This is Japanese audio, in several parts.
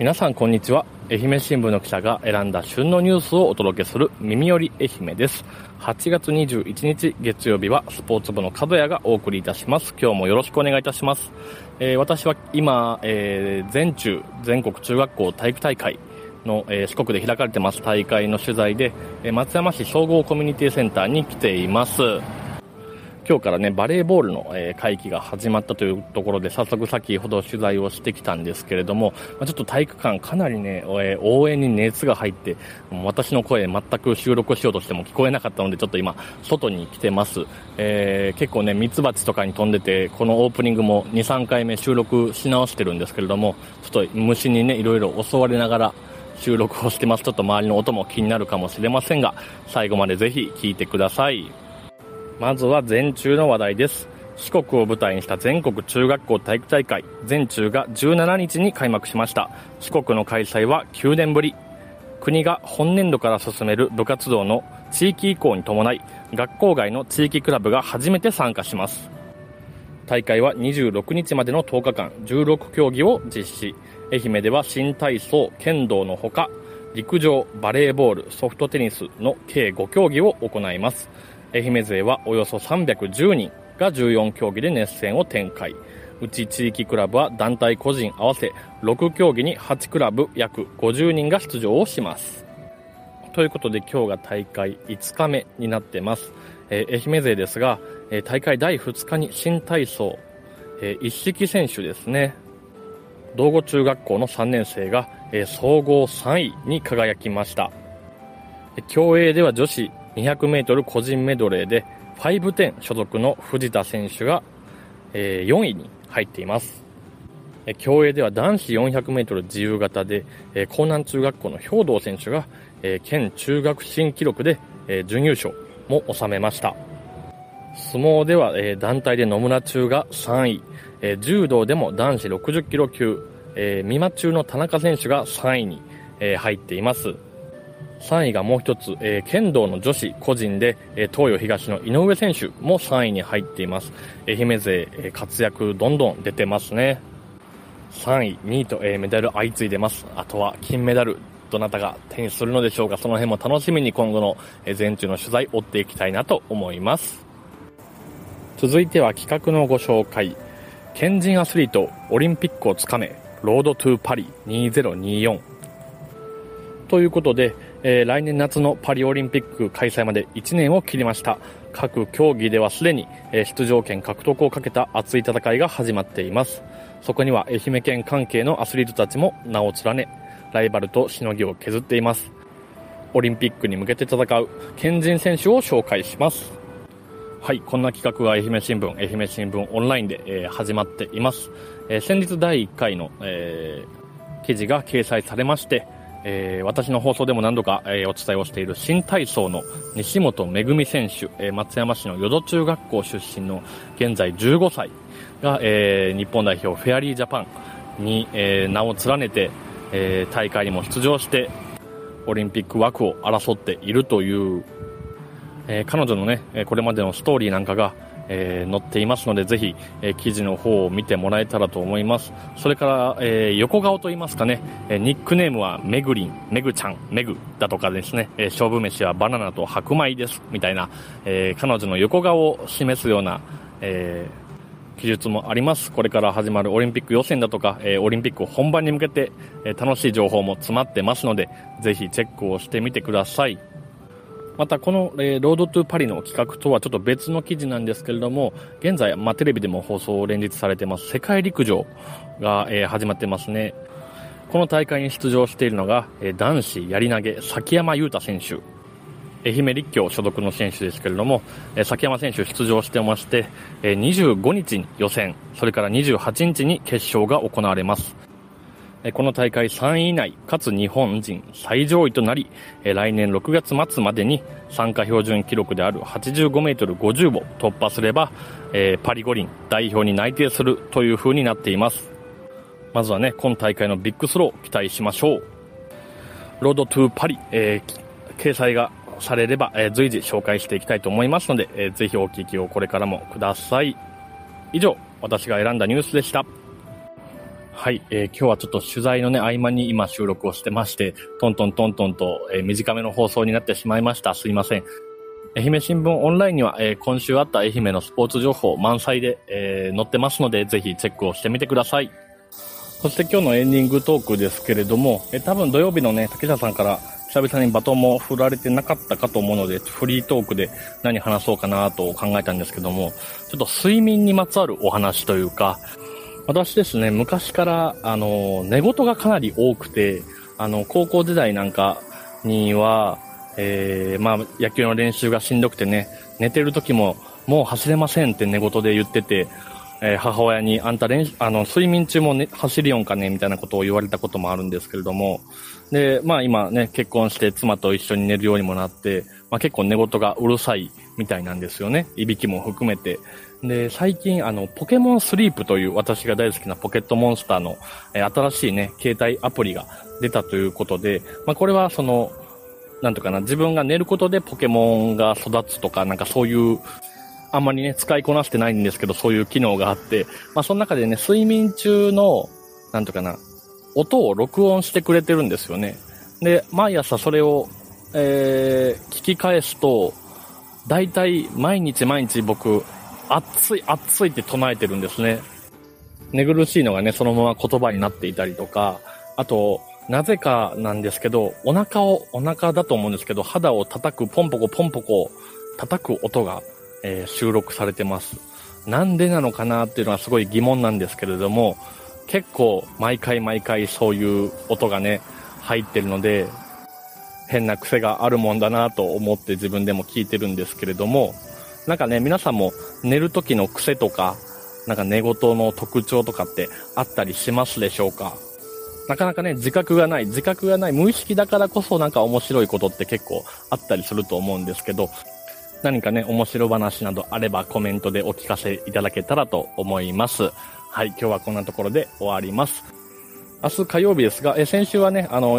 皆さんこんにちは。愛媛新聞の記者が選んだ旬のニュースをお届けする耳より愛媛です。8月21日月曜日はスポーツ部の角谷がお送りいたします。今日もよろしくお願いいたします、えー、私は今、えー、全中全国中学校体育大会の、えー、四国で開かれてます大会の取材で、え松山市総合コミュニティセンターに来ています。今日からね、バレーボールの、え、会期が始まったというところで、早速先ほど取材をしてきたんですけれども、ま、ちょっと体育館かなりね、応援に熱が入って、私の声全く収録しようとしても聞こえなかったので、ちょっと今、外に来てます。えー、結構ね、ミツバチとかに飛んでて、このオープニングも2、3回目収録し直してるんですけれども、ちょっと虫にね、いろいろ襲われながら、収録をしてます。ちょっと周りの音も気になるかもしれませんが、最後までぜひ聞いてください。まずは全中の話題です。四国を舞台にした全国中学校体育大会全中が17日に開幕しました。四国の開催は9年ぶり。国が本年度から進める部活動の地域移行に伴い、学校外の地域クラブが初めて参加します。大会は26日までの10日間、16競技を実施。愛媛では新体操、剣道のほか、陸上、バレーボール、ソフトテニスの計5競技を行います。愛媛勢はおよそ310人が14競技で熱戦を展開。うち地域クラブは団体個人合わせ6競技に8クラブ約50人が出場をします。ということで今日が大会5日目になってます。えー、愛媛勢ですが、えー、大会第2日に新体操、えー、一式選手ですね。道後中学校の3年生が、え総合3位に輝きました。競泳では女子 200m 個人メドレーで510所属の藤田選手が、え4位に入っています。競泳では男子 400m 自由形で、え江南中学校の兵道選手が、え県中学新記録で、え準優勝も収めました。相撲では、え団体で野村中が3位、え柔道でも男子60キロ級、えー、美馬中の田中選手が3位に、え入っています。3位がもう一つ、えー、剣道の女子個人で、えー、東洋東の井上選手も3位に入っています。愛媛勢、えー、活躍どんどん出てますね。3位、2位と、えー、メダル相次いでます。あとは金メダル、どなたが手にするのでしょうか。その辺も楽しみに今後の、えー、全中の取材追っていきたいなと思います。続いては企画のご紹介。県人アスリートオリンピックをつかめ、ロードトゥーパリ2024。ということで、えー、来年夏のパリオリンピック開催まで1年を切りました。各競技ではすでに、えー、出場権獲得をかけた熱い戦いが始まっています。そこには愛媛県関係のアスリートたちも名を連ねライバルとしのぎを削っています。オリンピックに向けて戦う県人選手を紹介します。はい、こんな企画が愛媛新聞、愛媛新聞オンラインで、えー、始まっています。えー、先日第1回の、えー、記事が掲載されまして、えー、私の放送でも何度か、えー、お伝えをしている新体操の西本めぐみ選手、えー、松山市の淀中学校出身の現在15歳が、え日本代表フェアリージャパンに、え名を連ねて、え大会にも出場してオリンピック枠を争っているという、え彼女のねこれまでのストーリーなんかがえー、載っていますので、ぜひ、えー、記事の方を見てもらえたらと思います。それから、えー、横顔と言いますかね、えニックネームはめぐりん、めぐちゃん、めぐだとかですね、え勝負飯はバナナと白米です、みたいな、え彼女の横顔を示すような、え記述もあります。これから始まるオリンピック予選だとか、えオリンピック本番に向けて、え楽しい情報も詰まってますので、ぜひチェックをしてみてください。またこの、えー、ロードトゥパリの企画とはちょっと別の記事なんですけれども、現在、まあ、テレビでも放送を連日されてます世界陸上が、えー、始まってますね。この大会に出場しているのが、えー、男子やり投げ崎山優太選手。愛媛立教所属の選手ですけれども、えー、崎山選手出場してまして、えー、25日に予選、それから28日に決勝が行われます。この大会3位以内、かつ日本人最上位となり、来年6月末までに参加標準記録である85メートル50を突破すれば、パリ五輪代表に内定するという風になっています。まずはね、今大会のビッグスロー期待しましょう。 road to Paris、えー、掲載がされれば、えー、随時紹介していきたいと思いますので、えー、ぜひお聞きをこれからもください。以上、私が選んだニュースでした。はい、えー、今日はちょっと取材のね、合間に今収録をしてまして、トントントントンと、えー、短めの放送になってしまいました。すいません。愛媛新聞オンラインには、えー、今週あった愛媛のスポーツ情報満載で、えー、載ってますので、ぜひチェックをしてみてください。そして今日のエンディングトークですけれども、えー、多分土曜日のね、竹田さんから久々にバトンも振られてなかったかと思うので、フリートークで何話そうかなと考えたんですけども、ちょっと睡眠にまつわるお話というか、私ですね、昔から、あの、寝言がかなり多くて、あの、高校時代なんかには、えー、まあ、野球の練習がしんどくてね、寝てる時も、もう走れませんって寝言で言ってて、えー、母親に、あんた練、あの、睡眠中も、ね、走りよんかねみたいなことを言われたこともあるんですけれども、で、まあ今ね、結婚して妻と一緒に寝るようにもなって、まあ結構寝言がうるさいみたいなんですよね。いびきも含めて。で、最近、あの、ポケモンスリープという私が大好きなポケットモンスターの、え新しいね、携帯アプリが出たということで、まあ、これはその、なんとかな、自分が寝ることでポケモンが育つとか、なんかそういう、あんまりね、使いこなしてないんですけど、そういう機能があって、まあ、その中でね、睡眠中の、なんとかな、音を録音してくれてるんですよね。で、毎朝それを、えー、聞き返すと、大体毎日毎日僕、熱い熱いって唱えてるんですね。寝苦しいのがね、そのまま言葉になっていたりとか、あと、なぜかなんですけど、お腹を、お腹だと思うんですけど、肌を叩く、ポンポコポンポコ叩く音が、えー、収録されてます。なんでなのかなっていうのはすごい疑問なんですけれども、結構毎回毎回そういう音がね、入ってるので、変な癖があるもんだなと思って自分でも聞いてるんですけれども、なんかね、皆さんも寝る時の癖とか、なんか寝言の特徴とかってあったりしますでしょうか？なかなかね、自覚がない、自覚がない、無意識だからこそなんか面白いことって結構あったりすると思うんですけど、何かね、面白話などあればコメントでお聞かせいただけたらと思います。はい、今日はこんなところで終わります。明日火曜日ですが、え先週はね、あの、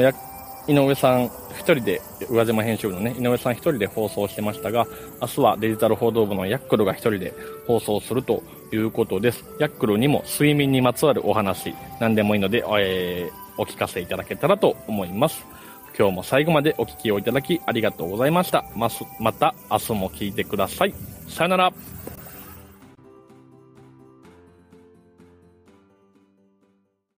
井上さん一人で、宇和島編集部のね、井上さん一人で放送してましたが、明日はデジタル報道部のヤックルが一人で放送するということです。ヤックルにも睡眠にまつわるお話、何でもいいので、えー、お聞かせいただけたらと思います。今日も最後までお聞きをいただきありがとうございました。ままた明日も聞いてください。さよなら。